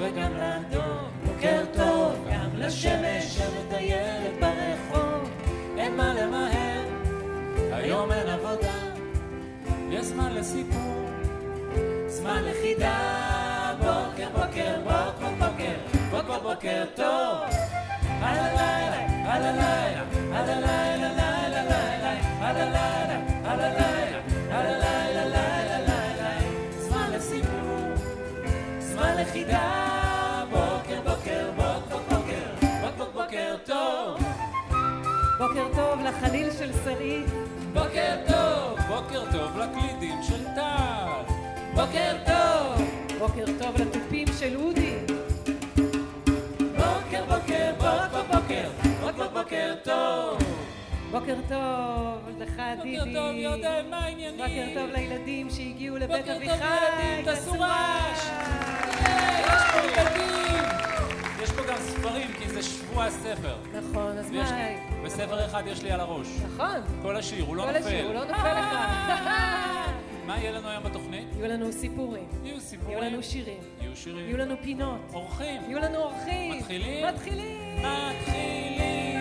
וגם לדוב. בוקר טוב, גם לשמש שמטיילת ברחוב. אין מה למהר, היום אין עבודה, יש זמן לסיפור, זמן לחידה. בוקר, בוקר, בוקר, בוקר, בוקר, בוקר טוב. על הלילה, על הלילה, על הלילה, לילה, לילה, על הלילה, על הלילה, על הלילה, לילה. בוקר טוב לחליל של שרית. בוקר טוב, בוקר טוב לקלידים של טל. בוקר טוב, בוקר טוב לתופים של אודי. בוקר, בוקר, בוקר, בוקר, בוקר, בוקר טוב. בוקר טוב לך דידי. בוקר טוב, יודה, מה העניינים? בוקר טוב לילדים שהגיעו לבית בוקר טוב, אביחי. ילדים, תעשו רעש. יש פה ילדים. יש פה גם ספרים, כי זה שבוע הספר. נכון, אז ויש- מה? וספר אחד יש לי על הראש. נכון. כל השיר, הוא לא כל השיר, הוא נופל. לא נופל לך. מה יהיה לנו היום בתוכנית? יהיו לנו סיפורים. יהיו סיפורים. יהיו לנו שירים. יהיו שירים. יהיו לנו פינות. אורחים. יהיו לנו אורחים. מתחילים? מתחילים. מתחילים.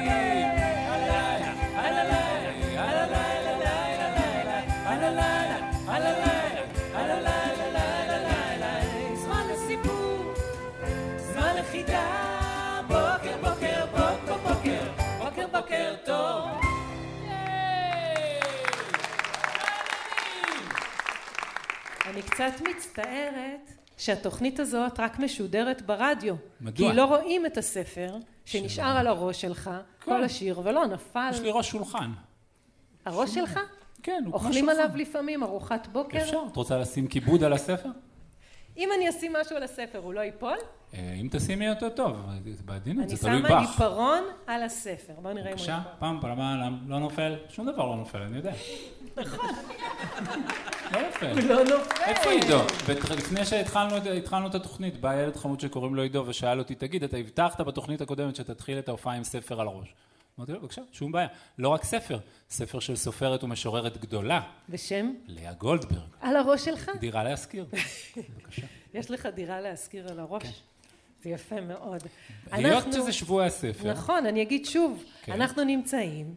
הלילה, הלילה, הלילה, הלילה, קצת מצטערת שהתוכנית הזאת רק משודרת ברדיו. מדוע? כי לא רואים את הספר שנשאר על הראש שלך, כל השיר, ולא נפל. יש לי ראש שולחן. הראש שלך? כן, הוא כמו אוכלים שולחן. עליו לפעמים ארוחת בוקר? אפשר. את רוצה לשים כיבוד על הספר? אם אני אשים משהו על הספר, הוא לא ייפול? אה, אם תשימי אותו טוב, בעדינות, אני זה תלוי שמה בך. עיפרון על הספר. בוא נראה אם הוא בבקשה, ייפול. פעם, פעם, פעם, לא נופל? שום דבר לא נופל, אני יודע. לא נופל. הוא לא נופל. איפה עידו? לפני שהתחלנו את- התחלנו את התוכנית, בא ילד חמוד שקוראים לו עידו ושאל אותי, תגיד, אתה הבטחת בתוכנית הקודמת שתתחיל את ההופעה עם ספר על הראש. אמרתי לו, בבקשה, שום בעיה. לא רק ספר, ספר של סופרת ומשוררת גדולה, בשם? לאה גולדברג, על הראש שלך? דירה להשכיר. בבקשה. יש לך דירה להשכיר על הראש? זה יפה מאוד. כן. היות אנחנו- שזה שבוע הספר, נכון, אני אגיד שוב, כן. אנחנו נמצאים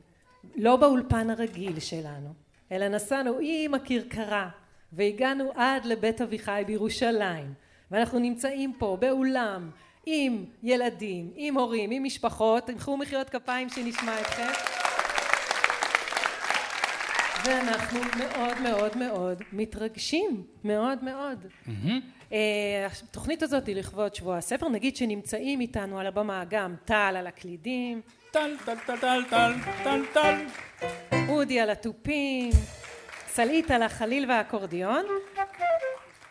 לא באולפן הרגיל שלנו, אלא נסענו עם הכרכרה והגענו עד לבית אביחי בירושלים, ואנחנו נמצאים פה באולם עם ילדים, עם הורים, עם משפחות, תמחאו מחיאות כפיים שנשמע אתכם. ואנחנו מאוד מאוד מאוד מתרגשים, מאוד מאוד. אה, התוכנית הזאת היא לכבוד שבוע הספר, נגיד שנמצאים איתנו על הבמה גם טל על הקלידים, טל, טל, טל, טל, טל, טל, טל. אודי על התופים, סלעית על החליל והאקורדיון,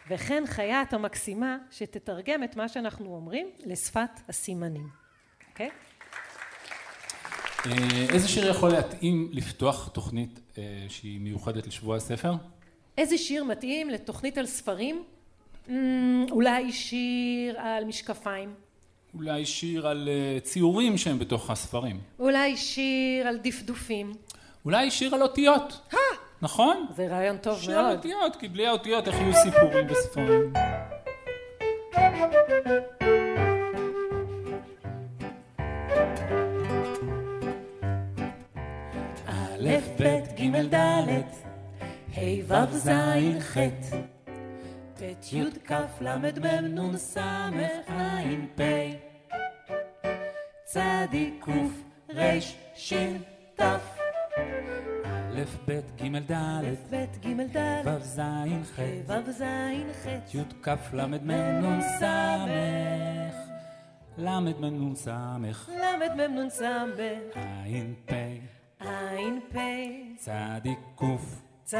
וכן חייט המקסימה שתתרגם את מה שאנחנו אומרים לשפת הסימנים. אוקיי? אה, איזה שיר יכול להתאים לפתוח תוכנית אה, שהיא מיוחדת לשבוע הספר? איזה שיר מתאים לתוכנית על ספרים? אמ, אולי שיר על משקפיים, אולי שיר על אה, ציורים שהם בתוך הספרים. אולי שיר על דפדופים. אולי שיר על אותיות. נכון? זה רעיון טוב מאוד. אותיות, כי בלי האותיות איך יהיו סיפורים בספרים? א', ב', ג', ד', ה', ו', ז', ח', ט', י', כ', ל', מ', נ', ס', ע', פ', צ, ק, ר', ש', ת', א', ב', ג', ד', ב' ג' ד' ו', ז', ח', ו' ז' ח' י', כ', ל', מ', נ', ס', ל', מ', נ', ס', ל' מ' נ' ס' ע', פ', ע' פ' צ, ק, צ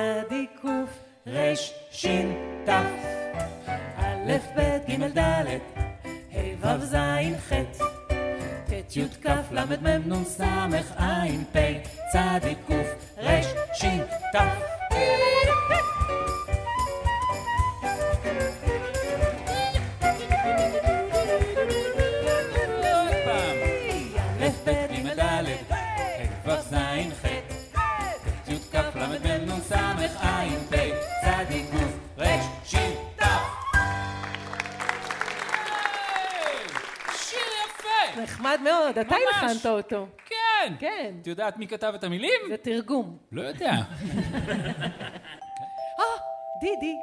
ק ר', ש', ת', א' ב' ג' ד' ה' ו' ז' ח' ט' י' כ' ל' מ' נ' ס' ע', פ', צ, ק, ר', ש', ת'. נחמד מאוד, אתה. הלחנת אותו. כן. כן. את יודעת מי כתב את המילים? זה תרגום. לא יודע. אה, דידי,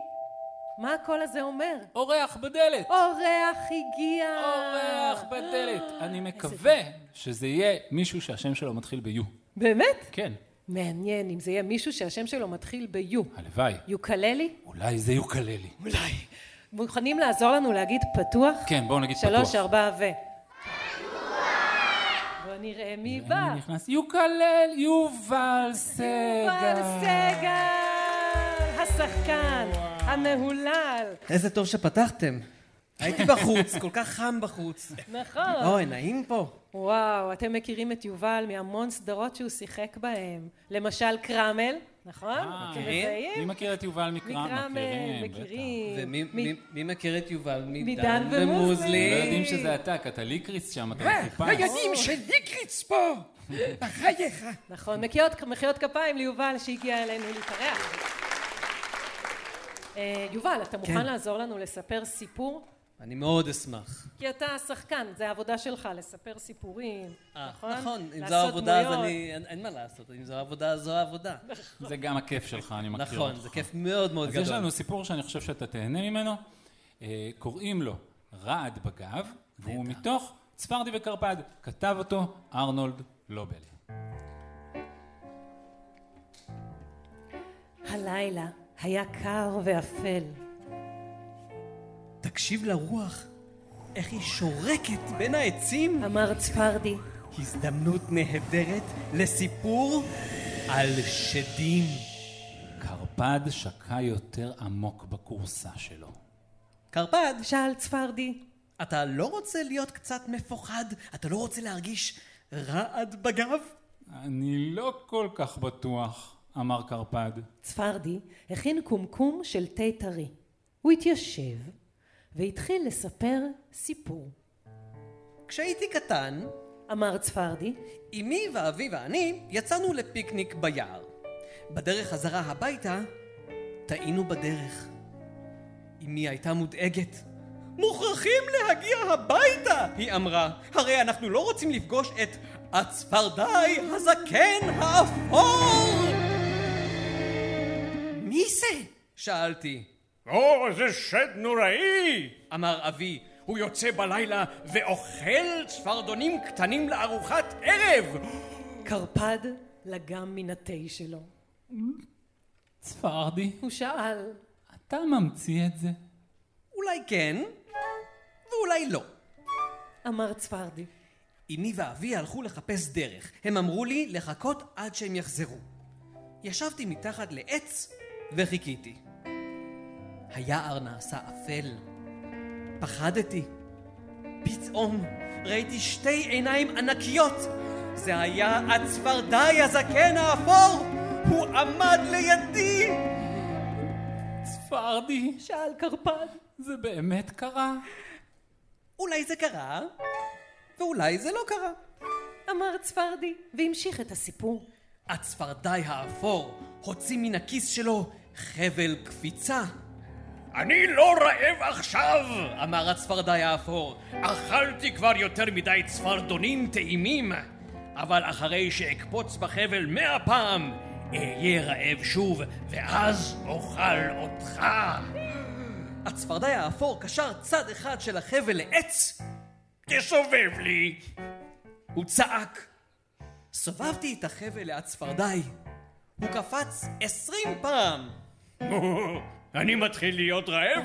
מה הקול הזה אומר? אורח בדלת. אורח הגיע! אורח בדלת. אני מקווה שזה יהיה מישהו שהשם שלו מתחיל ב-U. באמת? כן. מעניין אם זה יהיה מישהו שהשם שלו מתחיל ב-U. הלוואי. יוקללי? אולי זה יוקללי. אולי. מוכנים לעזור לנו להגיד פתוח? כן, בואו נגיד פתוח. שלוש, ארבע ו... נראה מי בא. אני נכנס. יוקלל, יובל סגל. יובל סגל! השחקן, המהולל. איזה טוב שפתחתם. הייתי בחוץ, כל כך חם בחוץ. נכון. אוי, נעים פה. וואו, אתם מכירים את יובל מהמון סדרות שהוא שיחק בהם. למשל קרמל, נכון? אה, מכירים? מי? מכיר את יובל מקרא? מכירים. ומי מכיר את יובל? מדן ומוזלי. לא יודעים שזה אתה, כי אתה ליקריס שם, אתה מחופש. הילדים של ליקריץ פה! בחייך. נכון, מחיאות, מחיאות כפיים ליובל שהגיע אלינו להתארח. אה, יובל, אתה מוכן כן. לעזור לנו לספר סיפור? אני מאוד אשמח. כי אתה השחקן, זה העבודה שלך, לספר סיפורים, אה, נכון? נכון, אם זו העבודה אז. אני... אין- אין מה לעשות, אם זו העבודה אז זו העבודה. זה גם הכיף שלך, אני מכיר נכון, אותך. זה כיף מאוד מאוד אז יש גדול. לנו סיפור שאני חושב שאתה תהנה ממנו. אה, קוראים לו רעד בגב, והוא מתוך צפרדי וקרפד. כתב אותו ארנולד לובל. הלילה היה קר ואפל. תקשיב לרוח, איך היא שורקת בין העצים. אמר צפרדי, הזדמנות נהדרת לסיפור על שדים. קרפד שקע יותר עמוק בכורסה שלו. קרפד, שאל צפרדי, אתה לא רוצה להיות קצת מפוחד? אתה לא רוצה להרגיש רעד בגב? אני לא כל כך בטוח, אמר קרפד. צפרדי הכין קומקום של תה טרי. הוא התיישב והתחיל לספר סיפור. כשהייתי קטן, אמר צפרדי, אמי ואבי ואני יצאנו לפיקניק ביער. בדרך חזרה הביתה, טעינו בדרך. אמי הייתה מודאגת. מוכרחים להגיע הביתה! היא אמרה. הרי אנחנו לא רוצים לפגוש את הצפרדעי הזקן האפור! מי זה? שאלתי. או, זה שד נוראי! אמר אבי. הוא יוצא בלילה ואוכל צפרדונים קטנים לארוחת ערב! קרפד לגם מן התה שלו. צפרדי, הוא שאל, אתה ממציא את זה? אולי כן, ואולי לא. אמר צפרדי, אמי ואבי הלכו לחפש דרך. הם אמרו לי לחכות עד שהם יחזרו. ישבתי מתחת לעץ וחיכיתי. היער נעשה אפל. פחדתי. פתאום ראיתי שתי עיניים ענקיות. זה היה הצפרדעי הזקן האפור! הוא עמד לידי! צפרדי, שאל קרפד, זה באמת קרה? אולי זה קרה, ואולי זה לא קרה. אמר צפרדי, והמשיך את הסיפור. הצפרדעי האפור הוציא מן הכיס שלו חבל קפיצה. אני לא רעב עכשיו! אמר הצפרדעי האפור, אכלתי כבר יותר מדי צפרדונים טעימים, אבל אחרי שאקפוץ בחבל מאה פעם, אהיה רעב שוב, ואז אוכל אותך. הצפרדעי האפור קשר צד אחד של החבל לעץ, תסובב לי! הוא צעק. סובבתי את החבל להצפרדעי. הוא קפץ עשרים פעם, אני מתחיל להיות רעב?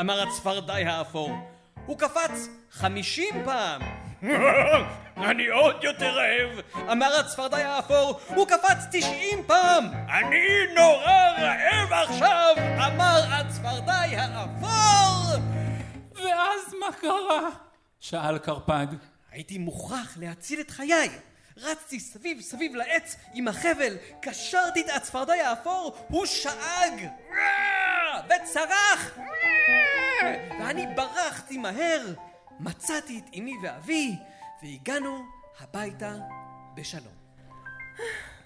אמר הצפרדעי האפור. הוא קפץ חמישים פעם, אני עוד יותר רעב! אמר הצפרדעי האפור. הוא קפץ תשעים פעם, אני נורא רעב עכשיו! אמר הצפרדעי האפור! ואז מה קרה? שאל קרפד. הייתי מוכרח להציל את חיי. רצתי סביב סביב לעץ עם החבל, קשרתי את הצפרדעי האפור, הוא שאג! וצרח! ואני ברחתי מהר. מצאתי את אמי ואבי, והגענו הביתה בשלום.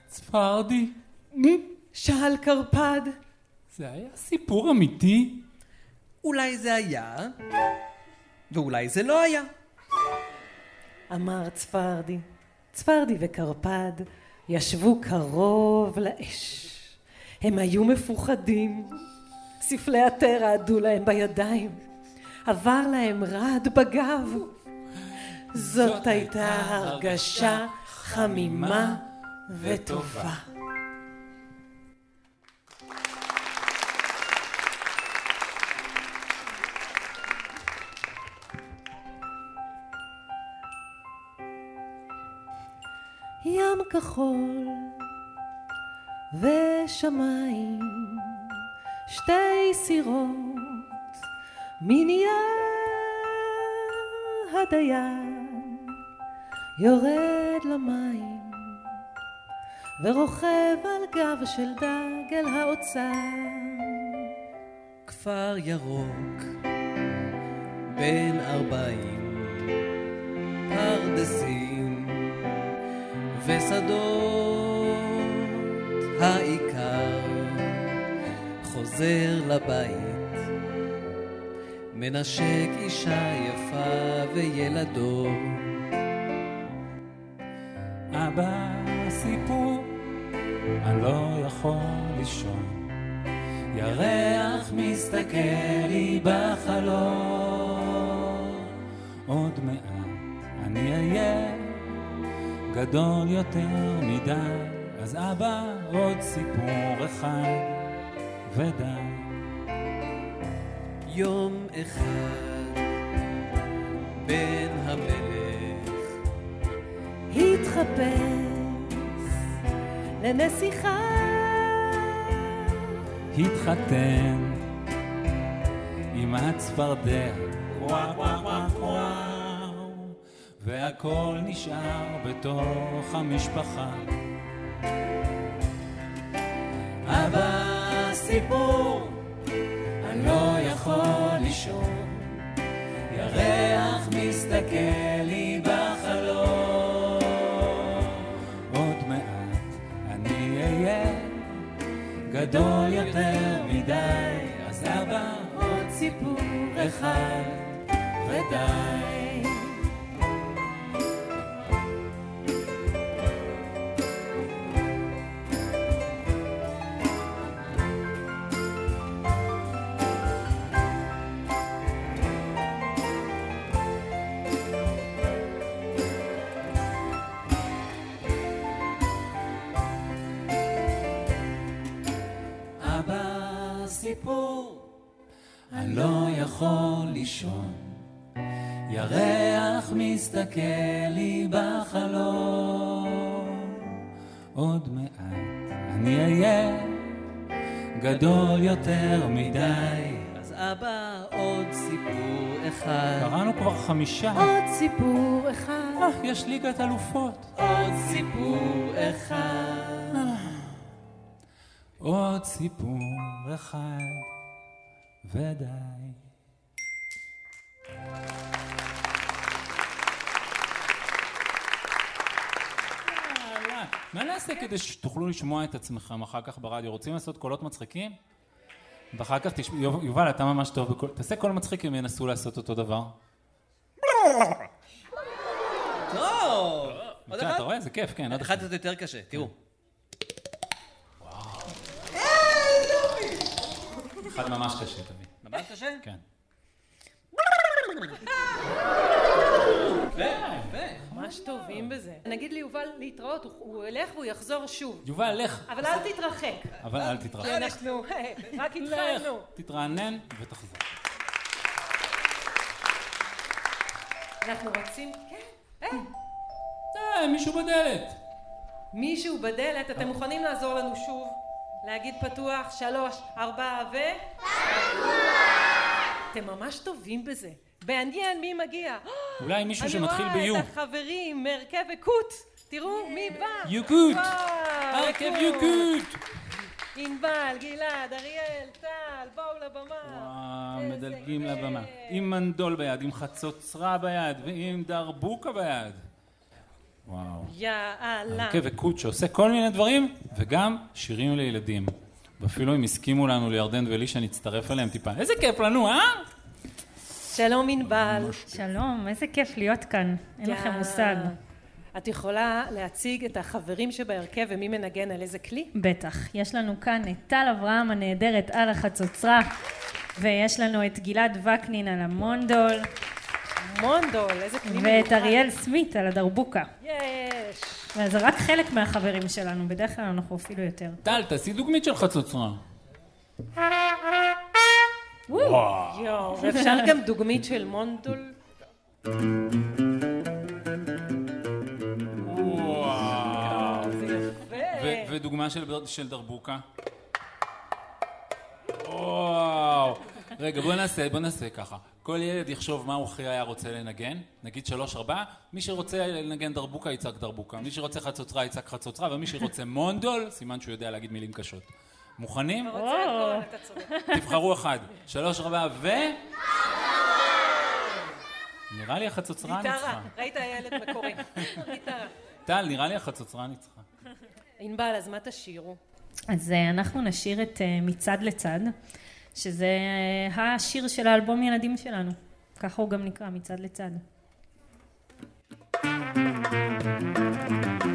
צפרדי, שאל קרפד, זה היה סיפור אמיתי? אולי זה היה, ואולי זה לא היה. אמר צפרדי. צפרדי וקרפד ישבו קרוב לאש. הם היו מפוחדים. ספלי התה רעדו להם בידיים. עבר להם רעד בגב. זאת הייתה הרגשה חמימה וטובה. ים כחול ושמיים, שתי סירות, מנייר הדיין, יורד למים, ורוכב על גב של דג אל האוצר. כפר ירוק, בן ארבעים, פרדסים ושדות, העיקר חוזר לבית, מנשק אישה יפה וילדו. אבא, סיפור, אני לא יכול לישון. ירח מסתכל לי בחלום. עוד מעט אני אהיה גדול יותר מדי, אז אבא, עוד סיפור אחד ודי. יום אחד בן המלך התחפש לנסיכה התחתן עם הצפרדע, וואו וואו וואו וואו, והכל נשאר בתוך המשפחה. סיפור, אני לא יכול לישון, ירח מסתכל לי בחלום. עוד מעט אני אהיה גדול יותר מדי, אז אבא, עוד סיפור אחד ודי. סיפור, אני לא יכול לישון. ירח מסתכל לי בחלום. עוד מעט אני אהיה גדול יותר מדי. אז אבא, עוד סיפור אחד. קראנו כבר חמישה. עוד סיפור אחד. אה, יש ליגת אלופות. עוד סיפור אחד. עוד סיפור אחד ודי. מה נעשה כדי שתוכלו לשמוע את עצמכם אחר כך ברדיו? רוצים לעשות קולות מצחיקים? ואחר כך תשמע, יובל, אתה ממש טוב בקול... תעשה קול מצחיק אם ינסו לעשות אותו דבר. טוב! עוד אתה? רואה? זה כיף, כן. אחד. קצת יותר קשה, תראו. אחד ממש קשה, תביא. ממש קשה? כן. ממש טובים בזה. נגיד ליובל להתראות, הוא- ילך והוא יחזור שוב. יובל, לך. אבל אל תתרחק. אבל אל תתרחק. אנחנו רק התחלנו. תתרענן ותחזור. אנחנו רוצים... כן. אה, די, מישהו בדלת. מישהו בדלת, אתם מוכנים לעזור לנו שוב? להגיד פתוח, שלוש, ארבע ו... אתם ממש טובים בזה. מעניין מי מגיע. אולי מישהו שמתחיל אני ב-U. רואה את החברים מהרכב יקוט. תראו מי בא. יקוט. וואו, הרכב יקוט. יקוט. ענבל, גלעד, אריאל, טל, בואו לבמה. וואו, מדלגים. לבמה. עם מנדול ביד, עם חצוצרה ביד, ועם דרבוקה ביד. וואו. יאללה. הרכב יקוט שעושה כל מיני דברים, וגם שירים לילדים. ואפילו אם הסכימו לנו לירדן ולי שנצטרף אליהם טיפה. איזה כיף לנו, אה? שלום ענבל. שלום, איזה כיף להיות כאן, אין לכם מושג. את יכולה להציג את החברים שבהרכב ומי מנגן על איזה כלי? בטח. יש לנו כאן את טל אברהם הנהדרת על החצוצרה, ויש לנו את גלעד וקנין על המונדול, מונדול, איזה מיוחד. ואת אריאל סמית על הדרבוקה. יש. וזה רק חלק מהחברים שלנו, בדרך כלל אנחנו אפילו יותר. טל, תעשי דוגמית של חצוצרה. יואו, ואפשר גם דוגמית של מונדול? וואו. זה ודוגמה של, של דרבוקה. וואו. רגע, בוא נעשה, בוא נעשה ככה. כל ילד יחשוב מה הוא הכי היה רוצה לנגן, נגיד שלוש ארבע, מי שרוצה לנגן דרבוקה יצעק דרבוקה, מי שרוצה חצוצרה יצעק חצוצרה, ומי שרוצה מונדול, סימן שהוא יודע להגיד מילים קשות. מוכנים? תבחרו אחד. שלוש ארבע ו... נראה לי החצוצרה ניצחה. גיטרה, ראית ילד מקורי. גיטרה. טל, נראה לי החצוצרה ניצחה. ענבל, אז מה תשאירו? אז אה, אנחנו נשיר את אה, מצד לצד, שזה אה, השיר של האלבום ילדים שלנו. ככה הוא גם נקרא, מצד לצד. כשקצת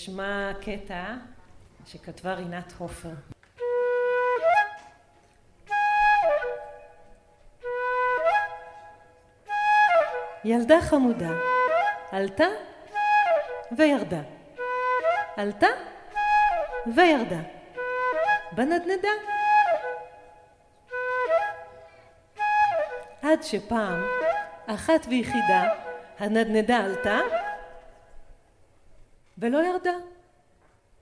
נשמע קטע שכתבה רינת הופר. ילדה חמודה, עלתה וירדה, עלתה וירדה, בנדנדה. עד שפעם, אחת ויחידה, הנדנדה עלתה ולא ירדה.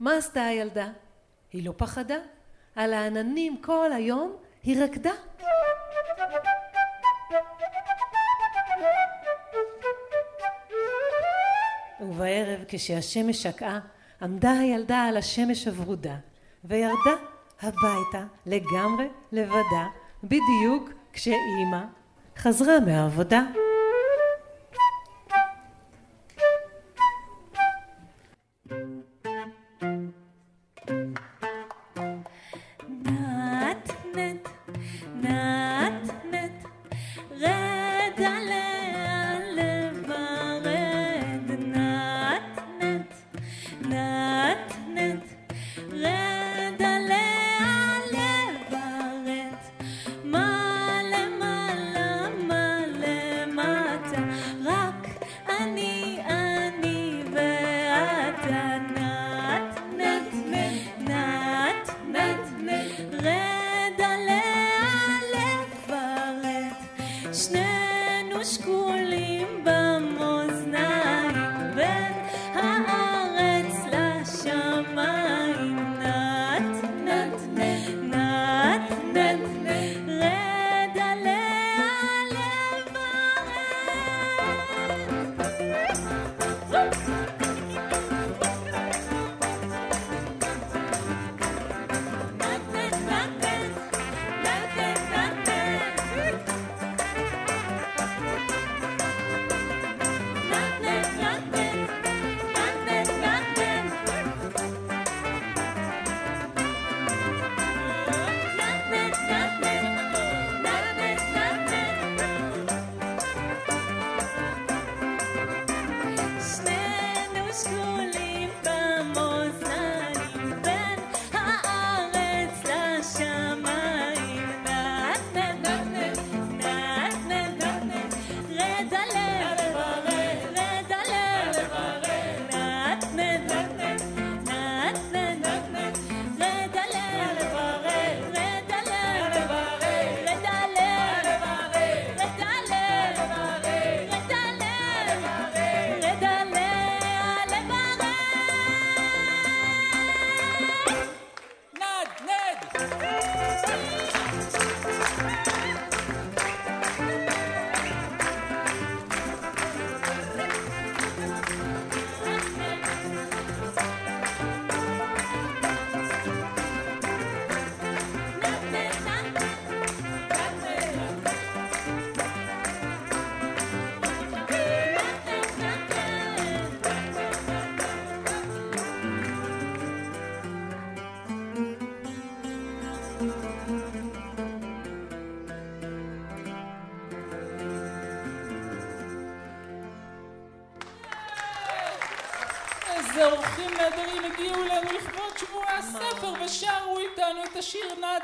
מה עשתה הילדה? היא לא פחדה. על העננים כל היום היא רקדה. ובערב כשהשמש שקעה עמדה הילדה על השמש הוורודה וירדה הביתה לגמרי לבדה בדיוק כשאימא חזרה מהעבודה.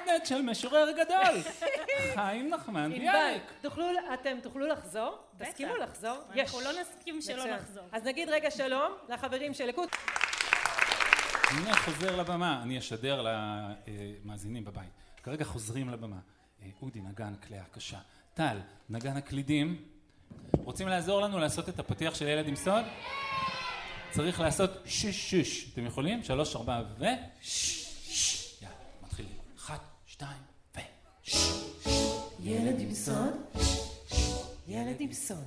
נדנד של משורר גדול. חיים נחמן ביאליק. תוכלו, אתם תוכלו לחזור? תסכימו לחזור? אנחנו לא נסכים שלא. לחזור. אז נגיד רגע שלום לחברים של ליכוד. אני חוזר לבמה, אני אשדר למאזינים בבית. כרגע חוזרים לבמה. אה, אודי נגן כלי הקשה. טל, נגן הקלידים. רוצים לעזור לנו לעשות את הפתיח של ילד עם סוד? צריך לעשות שש שש. אתם יכולים? שלוש, ארבע ו... שש. יאללה, מתחילים. אחת, שתיים, ו... ילד עם סוד, ילד עם סוד.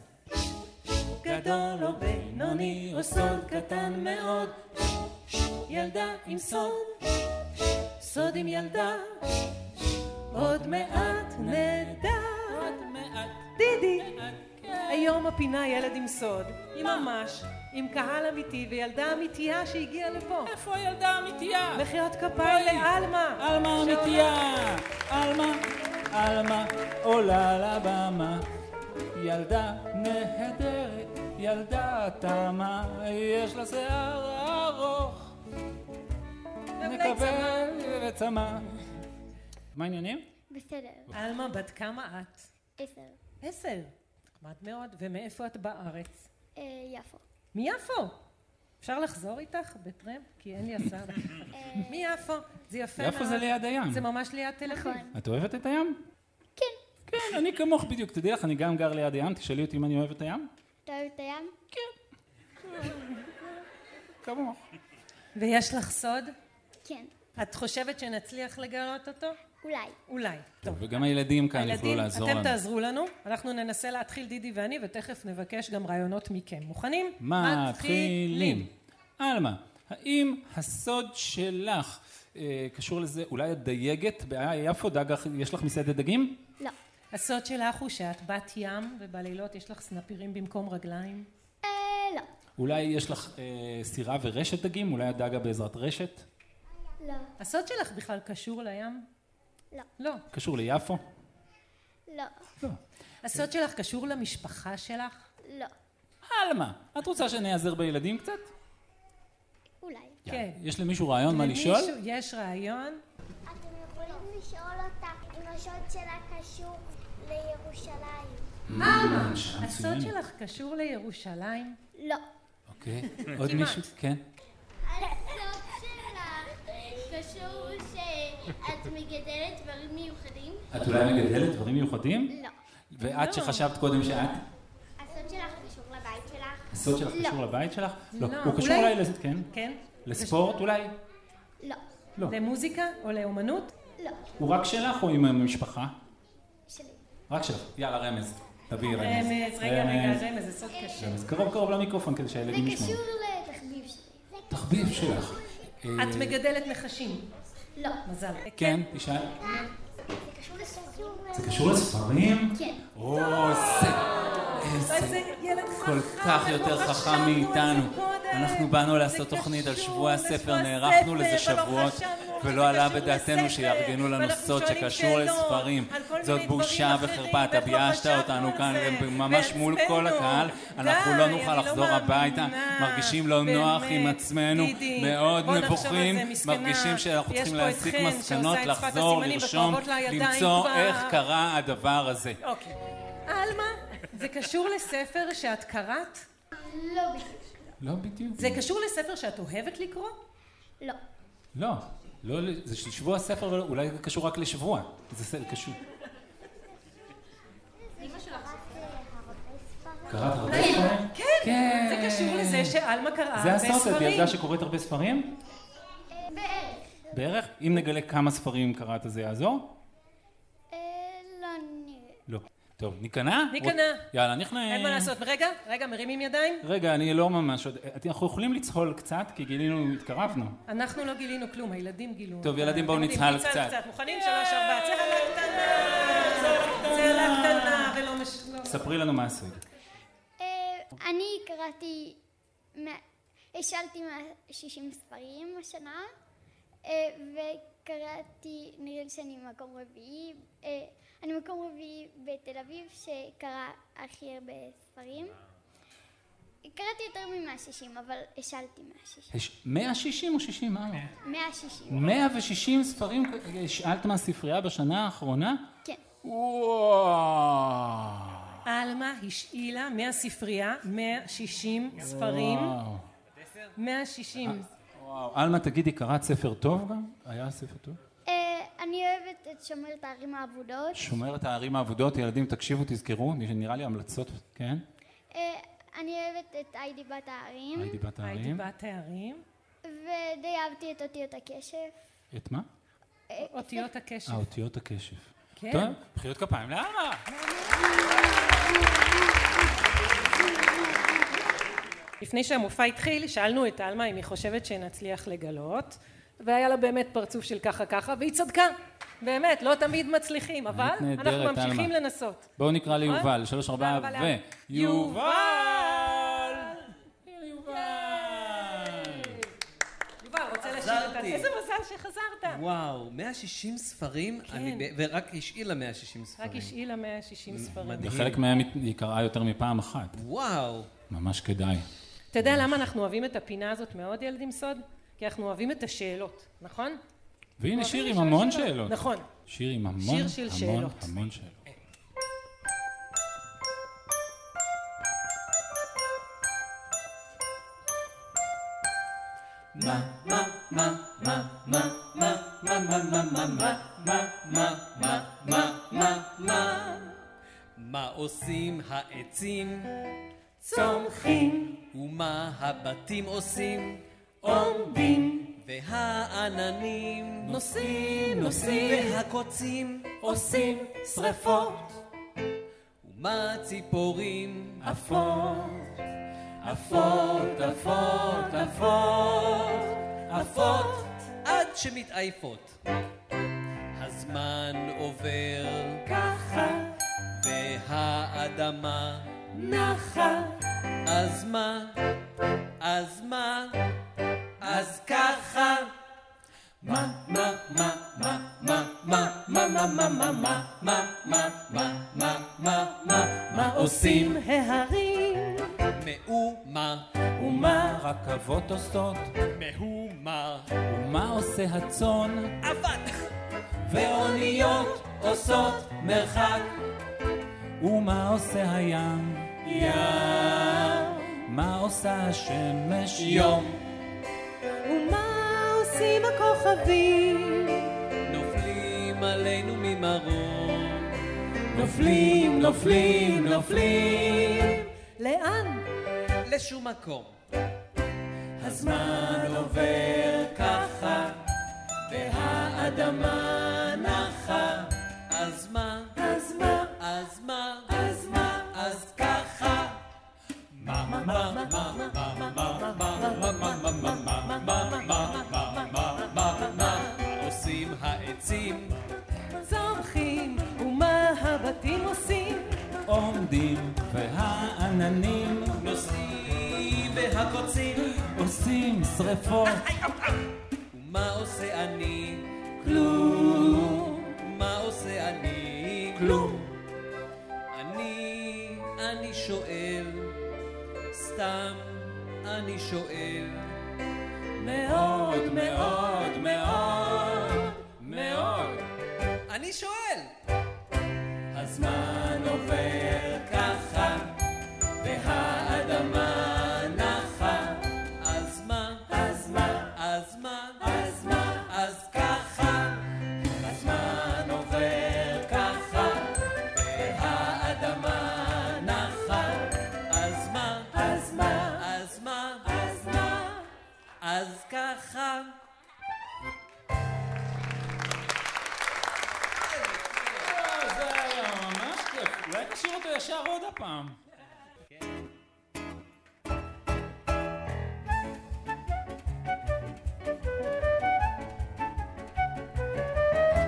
גדול או בינוני או סוד קטן מאוד. ילדה עם סוד, סוד עם ילדה. עוד מעט נדע. עוד מעט, דידי. מעט, היום הפינה ילד עם סוד. ממש עם קהל אמיתי וילדה אמיתייה שהגיעה לפה. איפה הילדה האמיתייה? מחיאות כפיים לעלמה. עלמה אמיתייה, עלמה, עלמה עולה לבמה, ילדה נהדרת, ילדה תמה, יש לה שיער ארוך, נקווה וצמא. מה העניינים? בסדר. עלמה, בת כמה את? עשר. עשר. נחמד מאוד. ומאיפה את בארץ? אה, יפו. מיפו. אפשר לחזור איתך בטרמפ? כי אין לי הסעה. מיפו. זה יפה מאוד. יפו זה ליד הים. זה ממש ליד תל אביב. נכון. את אוהבת את הים? כן. כן, אני כמוך בדיוק. תדעי לך, אני גם גר ליד הים, תשאלי אותי אם אני אוהב את הים? אתה אוהב את הים? כמוך. ויש לך סוד? כן, את חושבת שנצליח לגלות אותו? אולי. אולי. טוב, וגם הילדים כאן יוכלו הילדים, לעזור אתם לנו. תעזרו לנו, אנחנו ננסה להתחיל דידי ואני, ותכף נבקש גם רעיונות מכם. מוכנים? מתחילים. עלמה, האם הסוד שלך אה, קשור לזה, אולי את דייגת? ביפו דג, יש לך מסעדת דגים? לא. הסוד שלך הוא שאת בת ים, ובלילות יש לך סנפירים במקום רגליים? אה, לא. אולי יש לך אה, סירה ורשת דגים? אולי את דגה בעזרת רשת? לא. הסוד שלך בכלל קשור לים? לא. לא. קשור ליפו? לא. לא. הסוד שלך קשור למשפחה שלך? לא. עלמה, את רוצה שניעזר בילדים קצת? אולי. כן. יש למישהו רעיון מה לשאול? יש רעיון? אתם יכולים לשאול אותה אם השוד שלה קשור לירושלים. שאלה הסוד. שלך קשור לירושלים? לא. אוקיי. עוד מישהו? כן. הסוד שלך קשור שאת מגדלת דברים מיוחדים? את אולי מגדלת דברים מיוחדים? לא. ואת שחשבת קודם שאת? הסוד שלך קשור לבית שלך? הסוד שלך לא. קשור לבית שלך? לא. לא, הוא קשור אולי- לזה, כן? כן? לספורט אולי? לא. לא. למוזיקה או לאומנות? לא. הוא רק שלך או עם המשפחה? שלי. רק שלך. יאללה, רמז. תביאי רמז. רמז, רגע, רגע, רמז, זה סוד קשה. רמז. קרוב קרוב למיקרופון כדי זה שהילדים ישמעו. קשור לתחביב שלי. תחביב שלך. אה, את מגדלת נחשים. לא. מזל. כן. זה קשור לספר. זה קשור לספרים? כן. או, זה... איזה... איזה ילד חכם. כל כך יותר חכם מאיתנו. אנחנו באנו לעשות תוכנית על שבוע הספר, נערכנו לזה שבועות, ולא עלה בדעתנו. שיארגנו לנו סוד שקשור לספרים. זאת בושה וחרפה, אתה ביישת חשבנו אותנו כאן. ממש מול כל. הקהל. אנחנו לא נוכל לא לחזור הביתה. מרגישים לא נוח עם. עצמנו, מאוד מסכנה. מרגישים שאנחנו צריכים להסיק מסקנות, לחזור, לרשום, למצוא. איך קרה הדבר הזה. אוקיי. עלמה, זה קשור לספר שאת קראת? לא בדיוק. לא בדיוק. זה קשור לספר שאת אוהבת לקרוא? לא. לא, לא, זה של שבוע אבל אולי זה קשור רק לשבוע. זה קשור. קראת הרבה ספרים? כן. כן. זה קשור לזה שעלמה קראה זה הרבה הסרט, את ספרים. ילדה שקוראת הרבה ספרים? בערך. בערך? אם נגלה כמה ספרים קראת זה יעזור? אה, לא נראה. לא. טוב, ניכנע? ניכנע. יאללה, נכנע. אין מה לעשות. רגע, רגע, מרימים ידיים? רגע, אני לא ממש עוד... אנחנו יכולים לצהול קצת, כי גילינו, התקרבנו. אנחנו לא גילינו כלום, הילדים גילו. טוב, ילדים, בואו נצהל קצת. מוכנים? שלוש, ארבע, צהלה קטנה! צהלה קטנה, ולא מש... לא. ספרי לנו מה הסוד. אה, אני קראתי, השאלתי 160 ספרים השנה, אה, וקראתי, נראה לי שאני מקום רביעי, אה, אני מקום רביעי בתל אביב שקרא הכי הרבה ספרים. קראתי יותר מ-160, אבל השאלתי 160. יש 160 או 60? מה? 160. 160 ספרים השאלת מהספרייה בשנה האחרונה? כן. וואו. עלמה השאילה מהספרייה 160 ספרים. וואו. 160. וואו. עלמה, תגידי, קראת ספר טוב גם? היה ספר טוב? אה, אני אוהבת את שומרת הערים האבודות. שומרת הערים האבודות, ילדים, תקשיבו, תזכרו, נראה לי המלצות, כן? אה, אני אוהבת את היידי בת הערים, הייתי בת הערים. בת הערים. ודי אהבתי את אותיות הקשב. את מה? אותיות הקשב. אה, אותיות הקשב. כן. טוב, מחיאות כפיים לעלמה. לפני שהמופע התחיל, שאלנו את עלמה אם היא חושבת שנצליח לגלות, והיה לה באמת פרצוף של ככה ככה, והיא צדקה. באמת, לא תמיד מצליחים, אבל אנחנו ממשיכים עלמה. לנסות. בואו נקרא ליובל, שלוש ארבעה רבה ו... יובל! יובל, רוצה לשיר את ה... חזרתי. איזה מזל שחזרת. וואו, 160 ספרים, אני ב- ורק השאילה 160 ספרים. רק השאילה 160 ספרים. מדהים. וחלק מהם היא קראה יותר מפעם אחת. וואו. ממש כדאי. אתה יודע למה אנחנו אוהבים את הפינה הזאת מאוד, ילדים סוד? כי אנחנו אוהבים את השאלות, נכון? והנה שיר עם המון שאלות. שאלות. נכון. שיר עם המון, שיר של המון, שאלות. המון שאלות. מה עושים העצים? צומחים, ומה הבתים עושים? עומדים, והעננים נוסעים, נוסעים, והקוצים עושים שרפות. ומה ציפורים עפות, עפות, עפות, עפות, עפות. עד שמתעייפות. הזמן עובר ככה, והאדמה נחה, אז מה? אז מה? אז ככה מה, מה, מה, מה, מה, מה, מה, מה, מה, מה, מה, מה, מה, מה, מה, מה, מה, מה עושים ההרים, מאומה ומה רכבות עושות מהומה ומה עושה הצאן? אבד ואוניות עושות מרחק ומה עושה הים? ים מה עושה השמש? יום ומה עושים הכוכבים? נופלים עלינו ממרום נופלים, נופלים, נופלים לאן? לשום מקום הזמן עובר ככה והאדמה נחה אז מה? אז מה, אז מה? אז מה, אז ככה מה, מה, מה, מה, מה, מה, מה, מה, מה, מה, מה, מה, הבתים עושים? עומדים והעננים נוסעים והקוצים עושים שרפות ומה עושה אני? כלום, מה עושה אני? כלום אני, אני שואל, סתם אני שואל, מאוד מאוד מאוד מאוד אני שואל! הזמן עובר ישר עוד הפעם.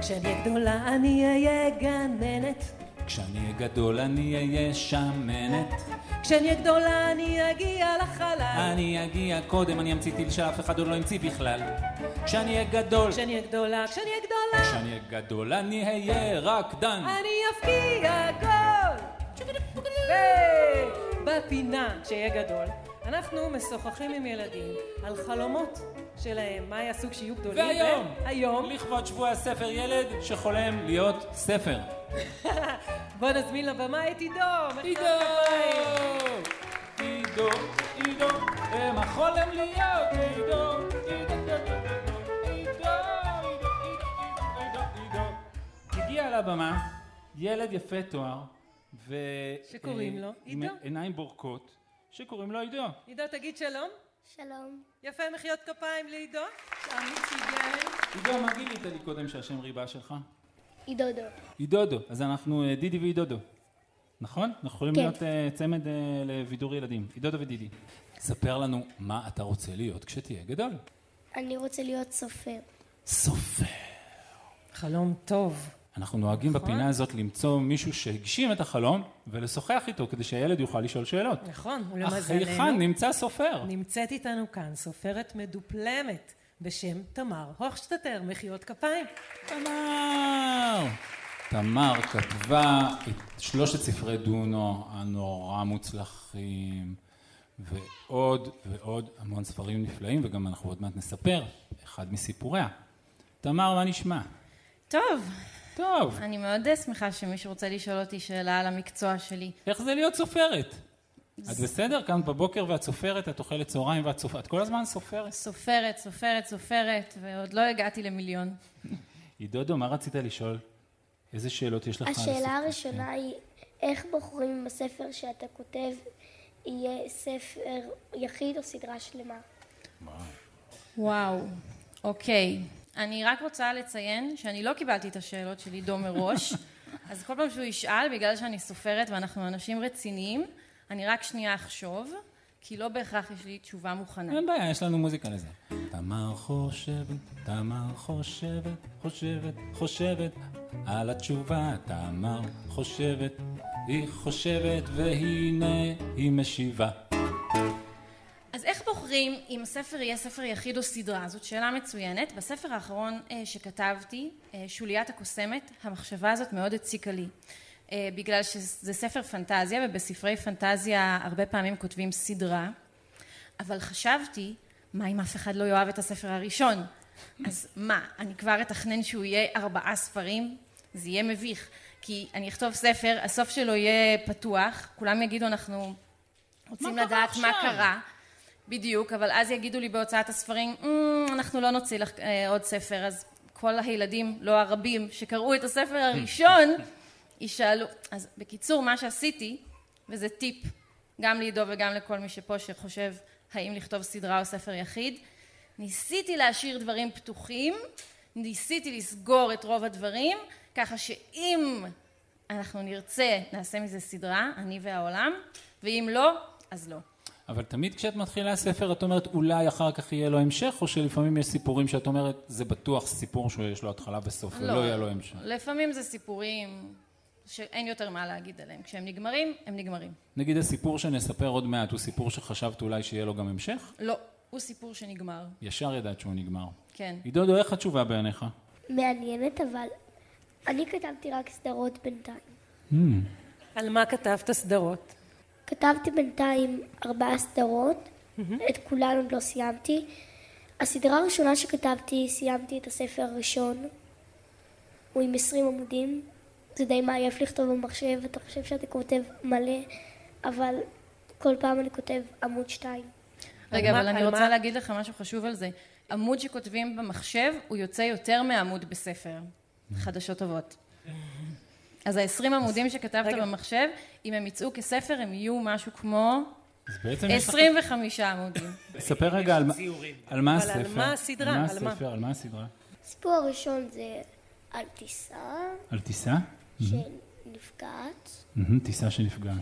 כשאני גדולה אני אהיה גננת, כשאני אהיה גדול אני אהיה שמנת. כשאני אהיה גדולה אני אגיע לחלל, אני אגיע קודם, אני אמציא טיל שאף אחד עוד לא המציא בכלל. כשאני אהיה גדול, כשאני אהיה גדולה, כשאני אהיה גדולה, כשאני אהיה גדול אני אהיה רקדן. אני אבקיע גול! ובפינה, כשיהיה גדול, אנחנו משוחחים עם ילדים על חלומות שלהם, מה יעשו כשיהיו גדולים. והיום, היום, לכבוד שבוע הספר ילד שחולם להיות ספר. בוא נזמין לבמה את עידו. עידו! עידו, עידו, ומה חולם להיות עידו, עידו, עידו, עידו, עידו, עידו. הגיע לבמה ילד יפה תואר, ו... שקוראים אה, לו עם עידו. עיניים בורקות, שקוראים לו עידו. עידו, תגיד שלום. שלום. יפה, מחיאות כפיים לעידו. עידו, מה גילית לי קודם שהשם ריבה שלך? עידודו. עידודו, אז אנחנו אה, דידי ועידודו. נכון? אנחנו יכולים כן. להיות אה, צמד אה, לבידור ילדים. עידודו ודידי. ספר לנו מה אתה רוצה להיות כשתהיה גדול. אני רוצה להיות סופר. סופר. חלום טוב. אנחנו נוהגים בפינה הזאת למצוא מישהו שהגשים את החלום ולשוחח איתו כדי שהילד יוכל לשאול שאלות. נכון, אך ולמזלנו, היכן נמצא סופר? נמצאת איתנו כאן סופרת מדופלמת בשם תמר הוכשטטר, מחיאות כפיים. תמר! תמר כתבה את שלושת ספרי דונו הנורא מוצלחים ועוד ועוד המון ספרים נפלאים וגם אנחנו עוד מעט נספר אחד מסיפוריה. תמר, מה נשמע? טוב, טוב, אני מאוד אה, שמחה שמישהו רוצה לשאול אותי שאלה על המקצוע שלי. איך זה להיות סופרת? את בסדר? קמת בבוקר ואת סופרת, את אוכלת צהריים ואת סופרת, את כל הזמן סופרת. סופרת, סופרת, סופרת, ועוד לא הגעתי למיליון. עידודו, מה רצית לשאול? איזה שאלות יש לך? השאלה? הראשונה היא, איך בוחרים אם הספר שאתה כותב יהיה ספר יחיד או סדרה שלמה? וואו, אוקיי. אני רק רוצה לציין שאני לא קיבלתי את השאלות של עידו מראש, אז כל פעם שהוא ישאל, בגלל שאני סופרת ואנחנו אנשים רציניים, אני רק שנייה אחשוב, כי לא בהכרח יש לי תשובה מוכנה. אין בעיה, יש לנו מוזיקה לזה. תמר חושבת, תמר חושבת, חושבת, חושבת על התשובה. תמר חושבת, היא חושבת, והנה היא משיבה. בוחרים אם הספר יהיה ספר יחיד או סדרה? זאת שאלה מצוינת. בספר האחרון אה, שכתבתי, אה, שוליית הקוסמת, המחשבה הזאת מאוד הציקה לי. אה, בגלל שזה ספר פנטזיה, ובספרי פנטזיה הרבה פעמים כותבים סדרה, אבל חשבתי, מה אם אף אחד לא יאהב את הספר הראשון? אז מה, אני כבר אתכנן שהוא יהיה ארבעה ספרים? זה יהיה מביך. כי אני אכתוב ספר, הסוף שלו יהיה פתוח, כולם יגידו אנחנו רוצים מה לדעת מה עכשיו?" קרה. בדיוק, אבל אז יגידו לי בהוצאת הספרים, "אמ, אנחנו לא נוציא לך אה, עוד ספר, אז כל הילדים, לא הרבים, שקראו את הספר הראשון, ישאלו. אז בקיצור, מה שעשיתי, וזה טיפ גם לעידו וגם לכל מי שפה שחושב האם לכתוב סדרה או ספר יחיד, ניסיתי להשאיר דברים פתוחים, ניסיתי לסגור את רוב הדברים, ככה שאם אנחנו נרצה, נעשה מזה סדרה, אני והעולם, ואם לא, אז לא. אבל תמיד כשאת מתחילה ספר את אומרת אולי אחר כך יהיה לו המשך, או שלפעמים יש סיפורים שאת אומרת זה בטוח סיפור שיש לו התחלה וסוף ולא יהיה לו המשך. לפעמים זה סיפורים שאין יותר מה להגיד עליהם. כשהם נגמרים, הם נגמרים. נגיד הסיפור שנספר עוד מעט הוא סיפור שחשבת אולי שיהיה לו גם המשך? לא, הוא סיפור שנגמר. ישר ידעת שהוא נגמר. כן. עידודו, איך התשובה בעיניך? מעניינת, אבל אני כתבתי רק סדרות בינתיים. Hmm. על מה כתבת סדרות? כתבתי בינתיים ארבעה סדרות, את כולן עוד לא סיימתי. הסדרה הראשונה שכתבתי, סיימתי את הספר הראשון. הוא עם 20 עמודים. זה די מעייף לכתוב במחשב, אתה חושב שאתה כותב מלא, אבל כל פעם אני כותב עמוד שתיים. רגע, אבל אני רוצה מה- להגיד לך משהו חשוב על זה. עמוד שכותבים במחשב, הוא יוצא יותר מעמוד בספר. חדשות טובות. אז ה-20 עמודים שכתבת רגע. במחשב, אם הם יצאו כספר, הם יהיו משהו כמו אז בעצם יש לך... 25 עמודים. ספר רגע על מה- על מה אבל על הספר. מה הסדרה? על מה? הספר? על מה הסדרה? הסיפור הראשון זה על טיסה על טיסה? שנפגעת. טיסה שנפגעת.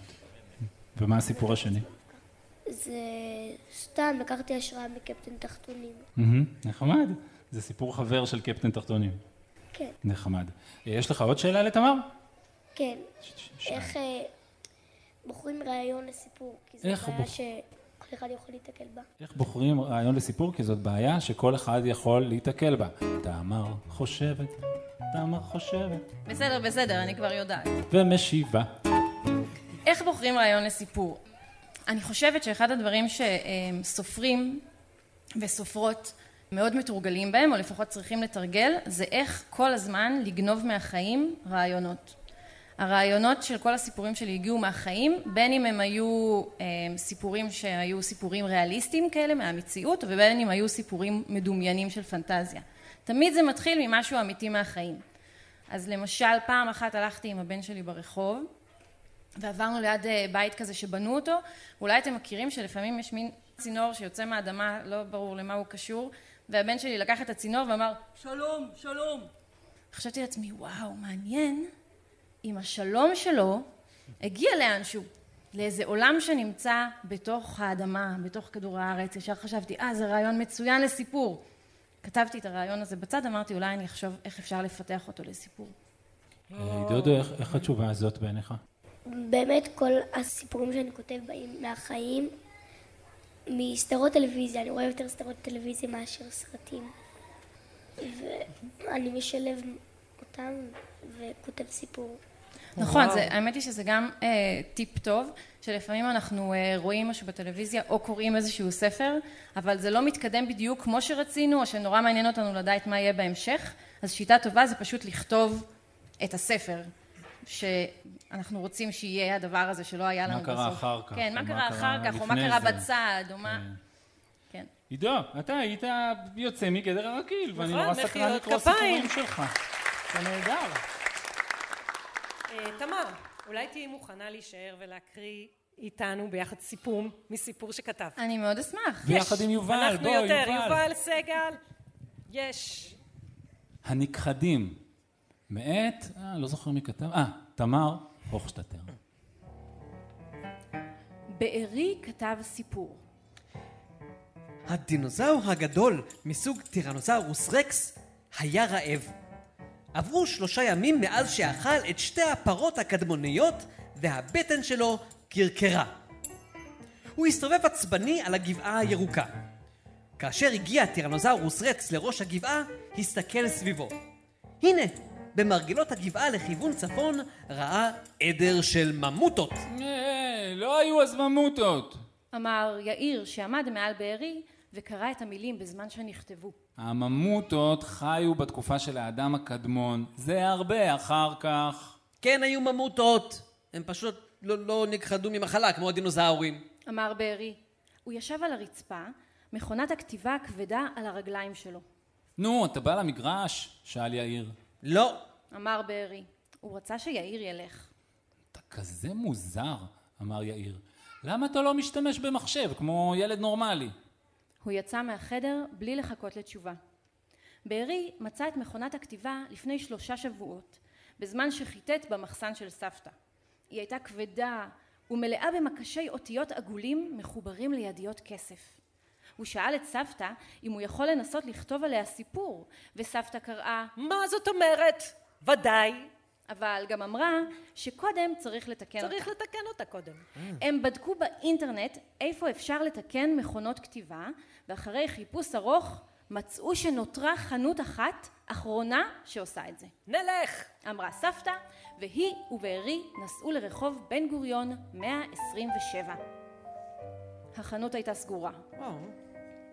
ומה הסיפור השני? זה סתם, לקחתי השראה מקפטן תחתונים. נחמד. זה סיפור חבר של קפטן תחתונים. כן, נחמד. יש לך עוד שאלה לתמר? כן. איך אה, בוחרים רעיון לסיפור? כי זו בעיה שכל אחד יכול להתקל בה. איך בוחרים רעיון לסיפור? כי זאת בעיה שכל אחד יכול להיתקל בה. תמר חושבת, תמר חושבת, בסדר, בסדר, אני כבר יודעת. ומשיבה. איך בוחרים רעיון לסיפור? אני חושבת שאחד הדברים שסופרים וסופרות מאוד מתורגלים בהם, או לפחות צריכים לתרגל, זה איך כל הזמן לגנוב מהחיים רעיונות. הרעיונות של כל הסיפורים שלי הגיעו מהחיים, בין אם הם היו אה, סיפורים שהיו סיפורים ריאליסטיים כאלה מהמציאות, ובין אם היו סיפורים מדומיינים של פנטזיה. תמיד זה מתחיל ממשהו אמיתי מהחיים. אז למשל, פעם אחת הלכתי עם הבן שלי ברחוב, ועברנו ליד אה, בית כזה שבנו אותו, אולי אתם מכירים שלפעמים יש מין צינור שיוצא מהאדמה, לא ברור למה הוא קשור, והבן שלי לקח את הצינור ואמר, שלום, שלום. חשבתי לעצמי, וואו, מעניין אם השלום שלו הגיע לאנשהו, לאיזה עולם שנמצא בתוך האדמה, בתוך כדור הארץ. ישר חשבתי, אה, זה רעיון מצוין לסיפור. כתבתי את הרעיון הזה בצד, אמרתי, אולי אני אחשוב איך אפשר לפתח אותו לסיפור. דודו, איך התשובה הזאת בעיניך? באמת כל הסיפורים שאני כותב באים מהחיים, מסדרות טלוויזיה, אני רואה יותר סדרות טלוויזיה מאשר סרטים. ואני משלב אותם וכותב סיפור. נכון, זה, האמת היא שזה גם אה, טיפ טוב, שלפעמים אנחנו אה, רואים משהו בטלוויזיה או קוראים איזשהו ספר, אבל זה לא מתקדם בדיוק כמו שרצינו, או שנורא מעניין אותנו לדעת מה יהיה בהמשך, אז שיטה טובה זה פשוט לכתוב את הספר, שאנחנו רוצים שיהיה הדבר הזה שלא היה מה לנו בסוף. קרה אחר כך, כן, מה מה קרה אחר כך, או מה קרה זה. בצד, או מה... כן. עידו, אתה היית יוצא מגדר הרגיל, ואני נכון, נורא סקרן לקרוא. סיפורים שלך. זה נהדר. אה, תמר, אולי תהיי מוכנה להישאר ולהקריא איתנו ביחד סיפור מסיפור שכתב. אני מאוד אשמח. ביחד עם יובל, אנחנו בוא, יותר, יובל. יובל סגל, יש. הנכחדים. מאת, אה, לא זוכר מי כתב, אה, תמר הוכשטטר. בארי כתב סיפור. הדינוזאור הגדול מסוג טירנוזאורוס רקס היה רעב. עברו שלושה ימים מאז שאכל את שתי הפרות הקדמוניות והבטן שלו קרקרה. הוא הסתובב עצבני על הגבעה הירוקה. כאשר הגיע טירנוזאורוס רקס לראש הגבעה, הסתכל סביבו. הנה, במרגלות הגבעה לכיוון צפון ראה עדר של ממוטות. אה, לא היו אז ממוטות. אמר יאיר שעמד מעל בארי וקרא את המילים בזמן שנכתבו. הממוטות חיו בתקופה של האדם הקדמון. זה הרבה אחר כך. כן היו ממוטות, הם פשוט לא, לא נכחדו ממחלה כמו הדינוזאורים. אמר בארי. הוא ישב על הרצפה, מכונת הכתיבה הכבדה על הרגליים שלו. נו, אתה בא למגרש? שאל יאיר. לא, אמר בארי. הוא רצה שיאיר ילך. אתה כזה מוזר, אמר יאיר. למה אתה לא משתמש במחשב כמו ילד נורמלי? הוא יצא מהחדר בלי לחכות לתשובה. בארי מצא את מכונת הכתיבה לפני שלושה שבועות, בזמן שחיטט במחסן של סבתא. היא הייתה כבדה ומלאה במקשי אותיות עגולים מחוברים לידיות כסף. הוא שאל את סבתא אם הוא יכול לנסות לכתוב עליה סיפור, וסבתא קראה, מה זאת אומרת? ודאי. אבל גם אמרה שקודם צריך לתקן אותה. צריך לתקן אותה קודם. הם בדקו באינטרנט איפה אפשר לתקן מכונות כתיבה, ואחרי חיפוש ארוך מצאו שנותרה חנות אחת אחרונה שעושה את זה. נלך. אמרה סבתא, והיא ובארי נסעו לרחוב בן גוריון 127. החנות הייתה סגורה.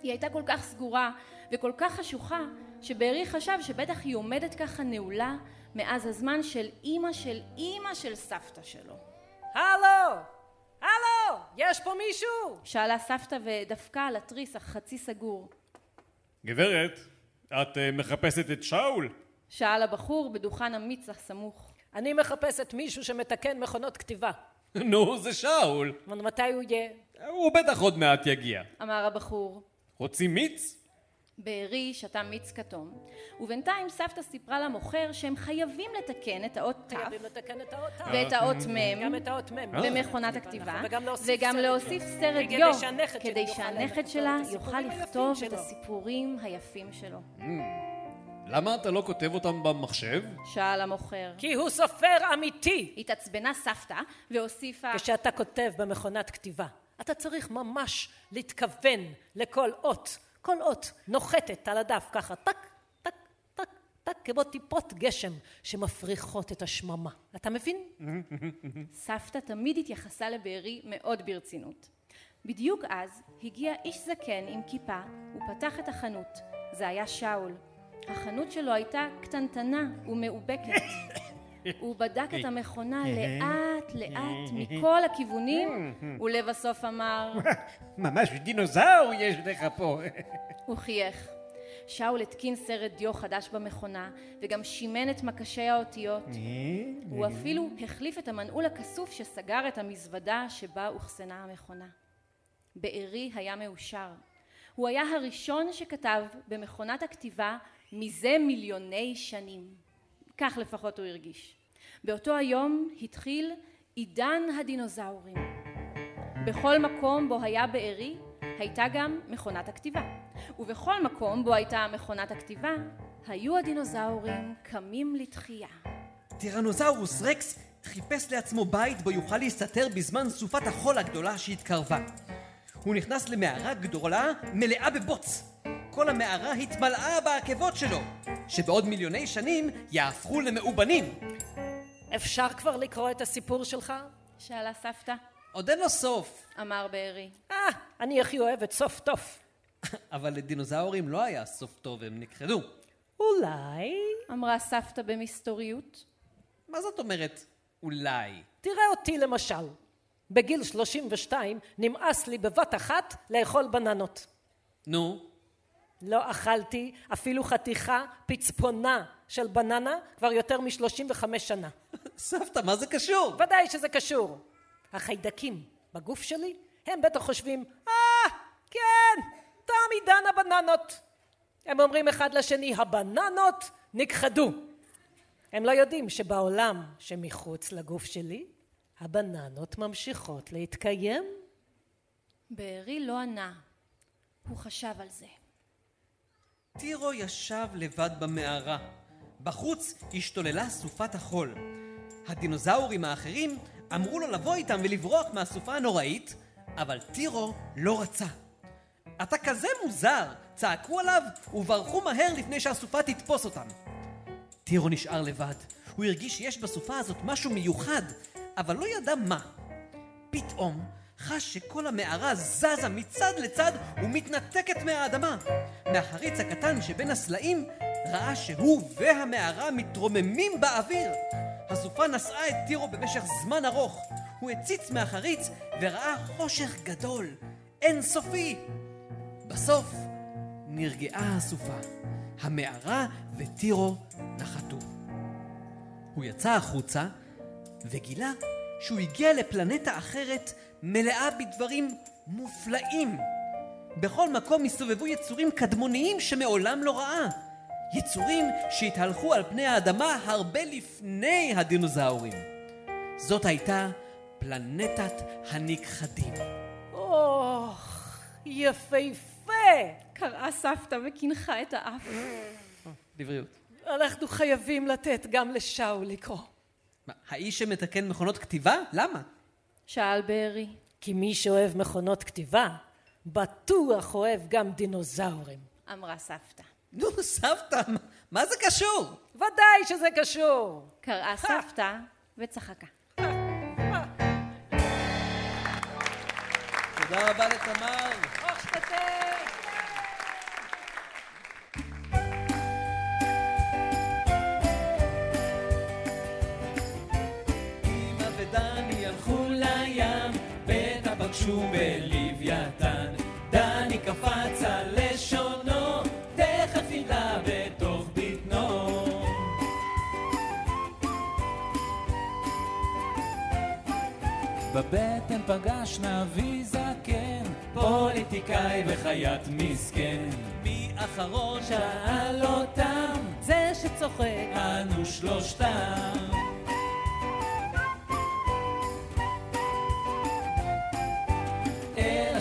היא הייתה כל כך סגורה וכל כך חשוכה, שבארי חשב שבטח היא עומדת ככה נעולה מאז הזמן של אימא של אימא של סבתא שלו. הלו! הלו! יש פה מישהו? שאלה סבתא ודפקה על התריס החצי סגור. גברת, את אה, מחפשת את שאול? שאל הבחור בדוכן אמיץ הסמוך. אני מחפשת מישהו שמתקן מכונות כתיבה. נו, זה שאול. אבל מתי הוא יהיה? הוא בטח עוד מעט יגיע. אמר הבחור. רוצים מיץ? בארי שתה מיץ כתום, ובינתיים סבתא סיפרה למוכר שהם חייבים לתקן את האות ת' חייבים לתקן את האות ת'. ואת האות מ' גם את האות מ'. במכונת הכתיבה, וגם להוסיף סרט יו. כדי שהנכד שלה יוכל לכתוב את שלו. הסיפורים היפים שלו. למה אתה לא כותב אותם במחשב? שאל המוכר. כי הוא סופר אמיתי. התעצבנה סבתא והוסיפה כשאתה כותב במכונת כתיבה, אתה צריך ממש להתכוון לכל אות. כל אות נוחתת על הדף ככה, טק, טק, טק, טק, כמו טיפות גשם שמפריחות את השממה. אתה מבין? סבתא תמיד התייחסה לבארי מאוד ברצינות. בדיוק אז הגיע איש זקן עם כיפה ופתח את החנות. זה היה שאול. החנות שלו הייתה קטנטנה ומאובקת. הוא בדק את המכונה לאט לאט מכל הכיוונים ולבסוף אמר ממש דינוזאור יש לך פה. הוא חייך. שאול התקין סרט דיו חדש במכונה וגם שימן את מקשי האותיות. הוא אפילו החליף את המנעול הכסוף שסגר את המזוודה שבה אוחסנה המכונה. בארי היה מאושר. הוא היה הראשון שכתב במכונת הכתיבה מזה מיליוני שנים. כך לפחות הוא הרגיש. באותו היום התחיל עידן הדינוזאורים. בכל מקום בו היה בארי הייתה גם מכונת הכתיבה. ובכל מקום בו הייתה מכונת הכתיבה היו הדינוזאורים קמים לתחייה. טירנוזאורוס רקס חיפש לעצמו בית בו יוכל להסתתר בזמן סופת החול הגדולה שהתקרבה. הוא נכנס למערה גדולה מלאה בבוץ. כל המערה התמלאה בעקבות שלו, שבעוד מיליוני שנים יהפכו למאובנים. אפשר כבר לקרוא את הסיפור שלך? שאלה סבתא. עוד אין לו סוף. אמר בארי. אה, אני הכי אוהבת סוף טוב. אבל לדינוזאורים לא היה סוף טוב, הם נכחדו. אולי... אמרה סבתא במסתוריות. מה זאת אומרת אולי? תראה אותי למשל. בגיל 32 נמאס לי בבת אחת לאכול בננות. נו, לא אכלתי אפילו חתיכה פצפונה של בננה כבר יותר מ-35 שנה. סבתא, מה זה קשור? ודאי שזה קשור. החיידקים בגוף שלי, הם בטח חושבים, אה, כן, תם עידן הבננות. הם אומרים אחד לשני, הבננות נכחדו. הם לא יודעים שבעולם שמחוץ לגוף שלי, הבננות ממשיכות להתקיים. בארי לא ענה, הוא חשב על זה. טירו ישב לבד במערה. בחוץ השתוללה סופת החול. הדינוזאורים האחרים אמרו לו לבוא איתם ולברוח מהסופה הנוראית, אבל טירו לא רצה. אתה כזה מוזר! צעקו עליו וברחו מהר לפני שהסופה תתפוס אותם. טירו נשאר לבד. הוא הרגיש שיש בסופה הזאת משהו מיוחד, אבל לא ידע מה. פתאום חש שכל המערה זזה מצד לצד ומתנתקת מהאדמה. מהחריץ הקטן שבין הסלעים ראה שהוא והמערה מתרוממים באוויר. הסופה נשאה את טירו במשך זמן ארוך. הוא הציץ מהחריץ וראה חושך גדול, אינסופי. בסוף נרגעה הסופה. המערה וטירו נחתו. הוא יצא החוצה וגילה שהוא הגיע לפלנטה אחרת מלאה בדברים מופלאים. בכל מקום הסתובבו יצורים קדמוניים שמעולם לא ראה. יצורים שהתהלכו על פני האדמה הרבה לפני הדינוזאורים. זאת הייתה פלנטת הנכחדים. אוח, יפהפה! קראה סבתא וקינחה את האף. לבריאות. אנחנו חייבים לתת גם לשאול לקרוא. מה, האיש שמתקן מכונות כתיבה? למה? שאל בארי. כי מי שאוהב מכונות כתיבה, בטוח אוהב גם דינוזאורים. אמרה סבתא. נו, סבתא, מה- מה זה קשור? ודאי שזה קשור. קראה סבתא וצחקה. תודה רבה לתמר. פגשו בלוויתן. דני קפץ על לשונו, תכף ידע בתוך בטנו. בבטן פגש נביא זקן, פוליטיקאי וחיית מסכן. מי אחרון שאל אותם, זה שצוחק. אנו שלושתם.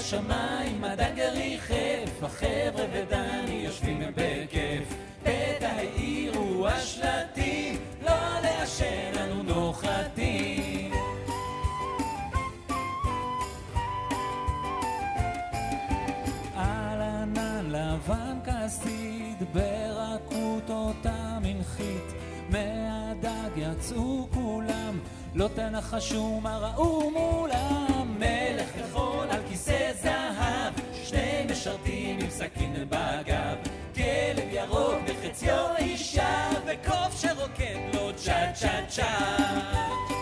השמיים הדגר ריחף, החבר'ה ודני יושבים בכיף. פתע העירו השלטים, לא לעשן אנו נוחתים. על ענן לבן כסיד, ברכות אותה מנחית. מהדג יצאו כולם, לא תנחשו מה ראו מולם. כיסא זהב, שני משרתים עם סכין בגב. כלב ירוק בחציו אישה, וקוף שרוקד לו צ'ה צ'ה. צ'ה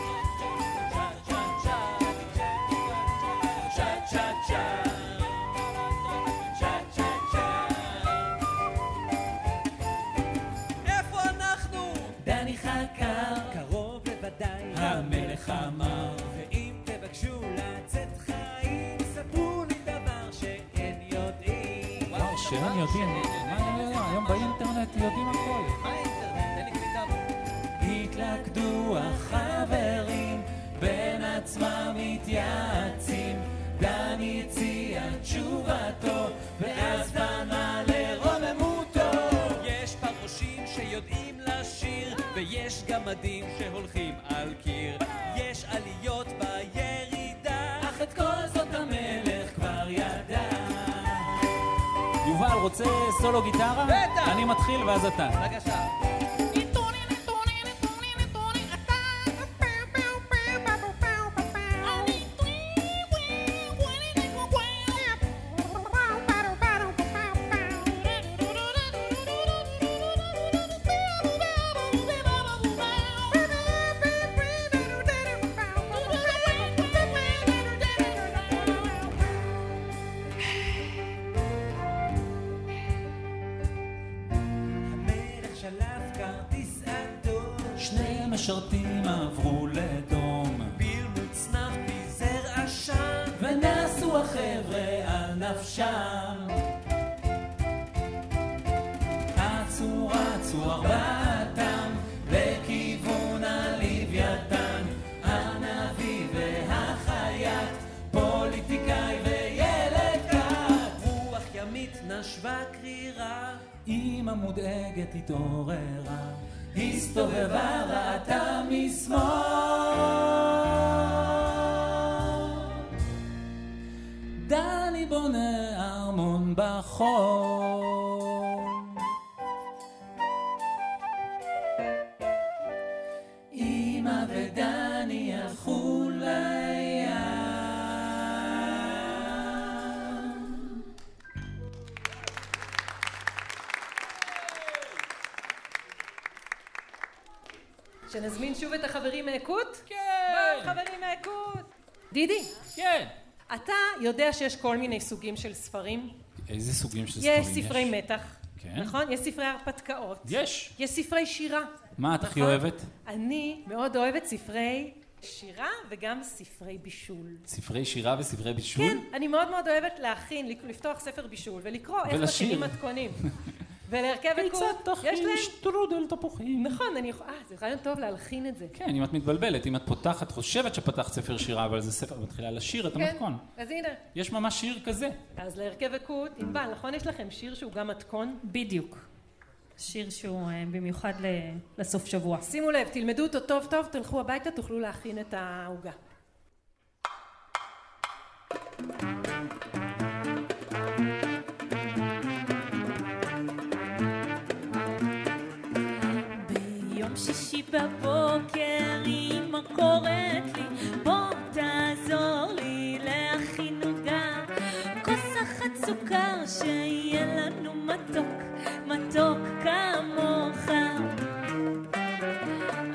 יודעים. מה היה? היום באינטרנט יודעים הכל. התלכדו החברים, בין עצמם מתייעצים. דני הציע תשובתו, ואז פנה לרוממותו. יש פרעושים שיודעים לשיר, ויש גמדים שהולכים על קיר. יש עליות רוצה סולו גיטרה? בטח. אני מתחיל ואז אתה. בבקשה. יודע שיש כל מיני סוגים של ספרים? איזה סוגים של ספרים יש ספרי מתח, כן. נכון? יש ספרי הרפתקאות. יש. יש ספרי שירה. מה את הכי נכון? אוהבת? אני מאוד אוהבת ספרי שירה וגם ספרי בישול. ספרי שירה וספרי בישול? כן, אני מאוד מאוד אוהבת להכין, לפתוח ספר בישול ולקרוא איך. מכינים מתכונים. ולהרכב כיצד הקוד, יש תכין להם... שטרודל תפוחים? נכון, אני יכולה... אה, זה רעיון טוב להלחין את זה. כן, אם את מתבלבלת, אם את פותחת, חושבת שפתחת ספר שירה, אבל זה ספר, מתחילה לשיר את כן, המתכון. אז הנה. יש ממש שיר כזה. אז להרכב הקוד, ענבל, נכון יש לכם שיר שהוא גם מתכון? בדיוק. שיר שהוא אה, במיוחד לסוף שבוע. שימו לב, תלמדו אותו טוב טוב, תלכו הביתה, תוכלו להכין את העוגה. ביום שישי בבוקר אמא קוראת לי בוא תעזור לי להכין עוגה. כוס אחת סוכר שיהיה לנו מתוק מתוק כמוך.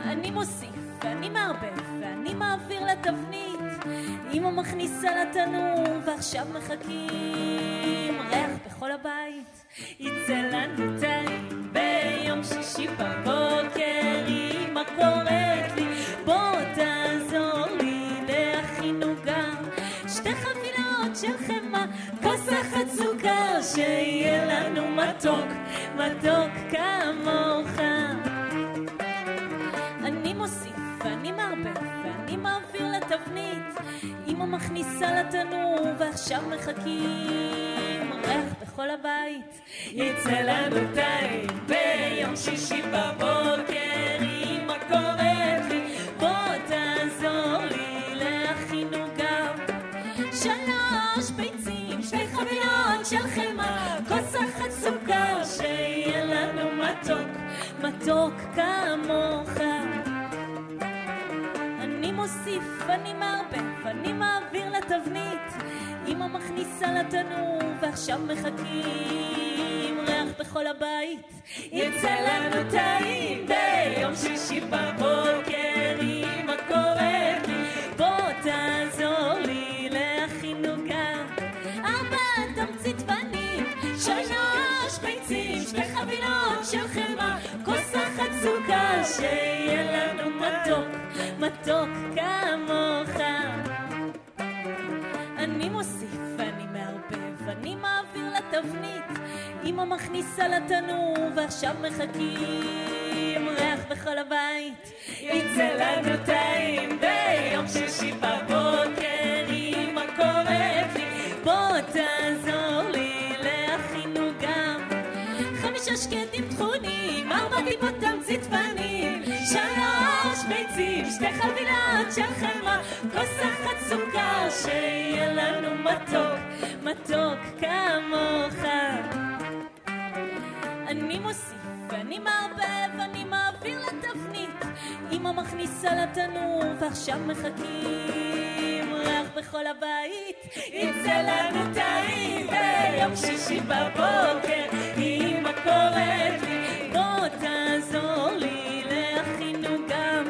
אני מוסיף ואני מערבב ואני מעביר לתבנית. אמא מכניסה לתנור ועכשיו מחכים ריח בכל הבית. יצא לנו טעים ביום שישי בבוקר אמא קוראת לי בוא תעזור לי להכין עוגה שתי חבילות של חמאה כוס אחת סוכר שיהיה לנו מתוק מתוק כמוך. אני מוסיף ואני מערבב ואני מעביר לתבנית. אמא מכניסה לתנור ועכשיו מחכים. ריח בכל הבית יצא לנו טעים ביום שישי בבוקר מתוק, כמוך. אני מוסיף, אני מערבב, אני מעביר לתבנית, אמא מכניסה לתנור, ועכשיו מחכים, בכל הבית, יצא לנו טעים ביום שישי בבוקר, אמא קוראת לי, בוא תעזור לי להכין עוגה, ארבע תמצית פנים, שלוש ביצים, שתי חבילות של חמאה, כוס אחת סוכר, שיהיה לנו מתוק, מתוק כמוך. אני מוסיף ואני מערבב, אני מעביר לתבנית, אמא מכניסה לתנור, ועכשיו מחכים, ריח בכל הבית, יצא לנו טעים ביום שישי בבוקר, אמא קוראת לי, בוא תעזור לי להכין עוגה, חמישה שקדים טחונים, ארבע טיפות תמצית פנים, שלוש ביצים, שתי חבילות של חמאה, כוס אחת סוכר, שיהיה לנו מתוק, מתוק כמוך. אני מוסיף ואני מערבב, אני מעביר לתבנית, אמא מכניסה לתנור, ועכשיו מחכים, ריח בכל הבית, יצא לנו טעים ביום שישי בבוקר, אמא קוראת לי, בוא תעזור לי להכין עוגה,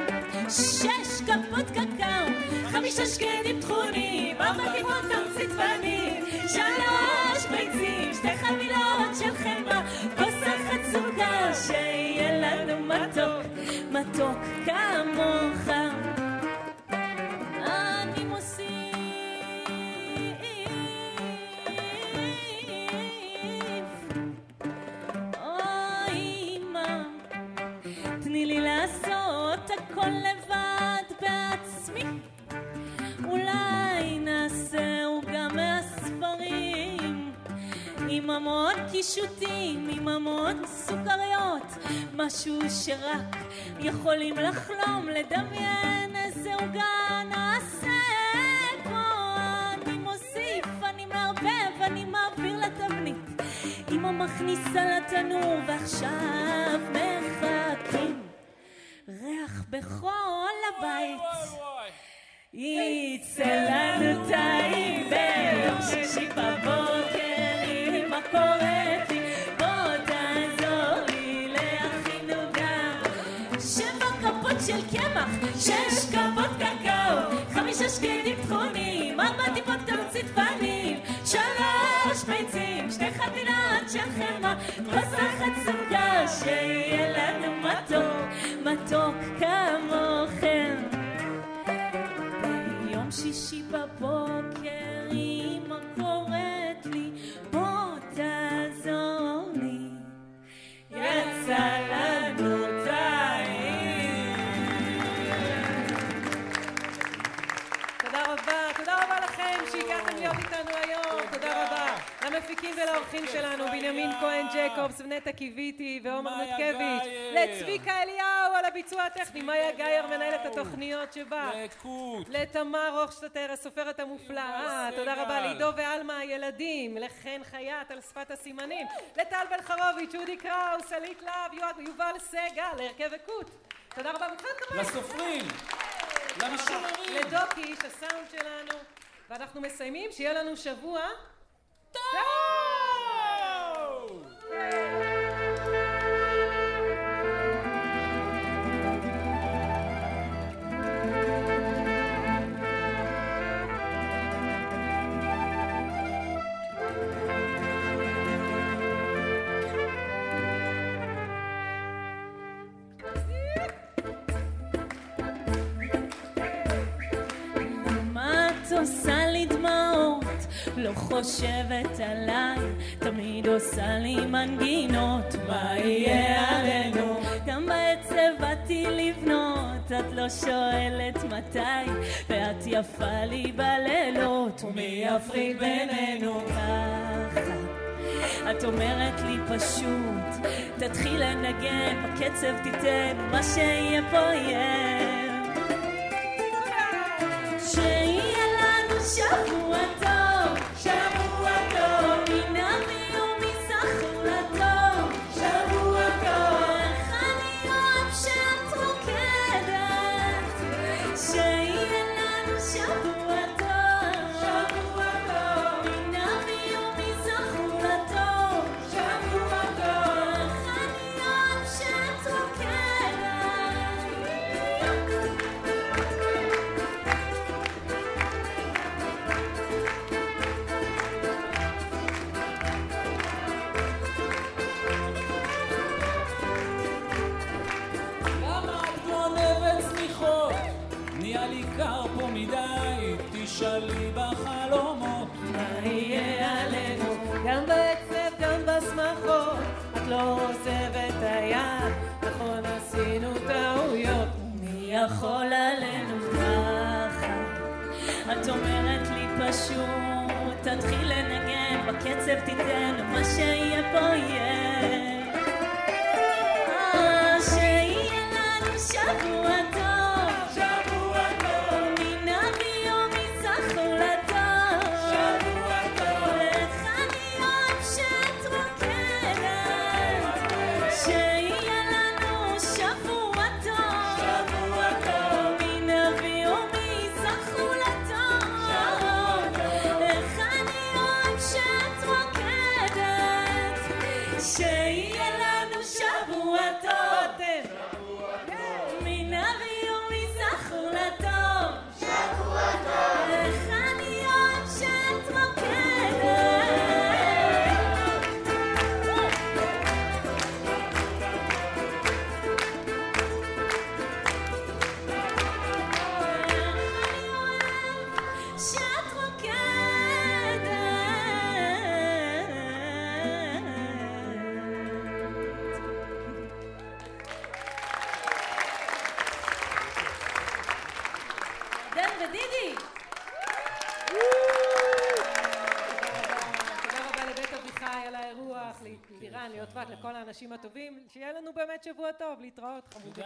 שש כפות קקאו, חמישה שקדים טחונים, ארבע טיפות תמצית פנים, מתוק כמוך. אני מוסיף אוי, אמא, תני לי לעשות הכל לבד בעצמי. אולי נעשהו גם מהספרים. עם המון קישוטים, עם המון סוכריות, משהו שרק יכולים לחלום, לדמיין איזה עוגה של חמאה, כוס אחת סוכר, נותקביץ', גאייר. לצביקה אליהו על הביצוע הטכני, מאיה גאייר מנהלת התוכניות שבה, לקוט, לתמר רוכשטטר הסופרת המופלאה, יובל תודה. רבה לעידו ועלמה הילדים, לחן חייט על שפת הסימנים, לטל בן חרוביץ', אודי קראוס, עלית להב, יובל סגל, להרכב וקוט. תודה רבה. לסופרים, למשוררים. לדוקי, הסאונד שלנו, ואנחנו מסיימים, שיהיה לנו שבוע טוב! לא חושבת עליי, תמיד עושה לי מנגינות, מה יהיה עלינו? גם בעצב באתי לבנות, את לא שואלת מתי, ואת יפה לי בלילות, ומי יפריד בינינו ככה? את אומרת לי פשוט, תתחיל לנגן, בקצב תיתן, מה שיהיה פה יהיה. שיהיה לנו שבוע נהיה לי קר פה מדי, תשאלי בחלומות. מה יהיה עלינו? גם בעצב, גם בשמחות, את לא עוזבת היד, נכון עשינו טעויות. מי יכול עלינו ככה? את אומרת לי פשוט, תתחיל לנגן, בקצב תיתן, מה שיהיה פה יהיה. באמת שבוע טוב, להתראות חמודים.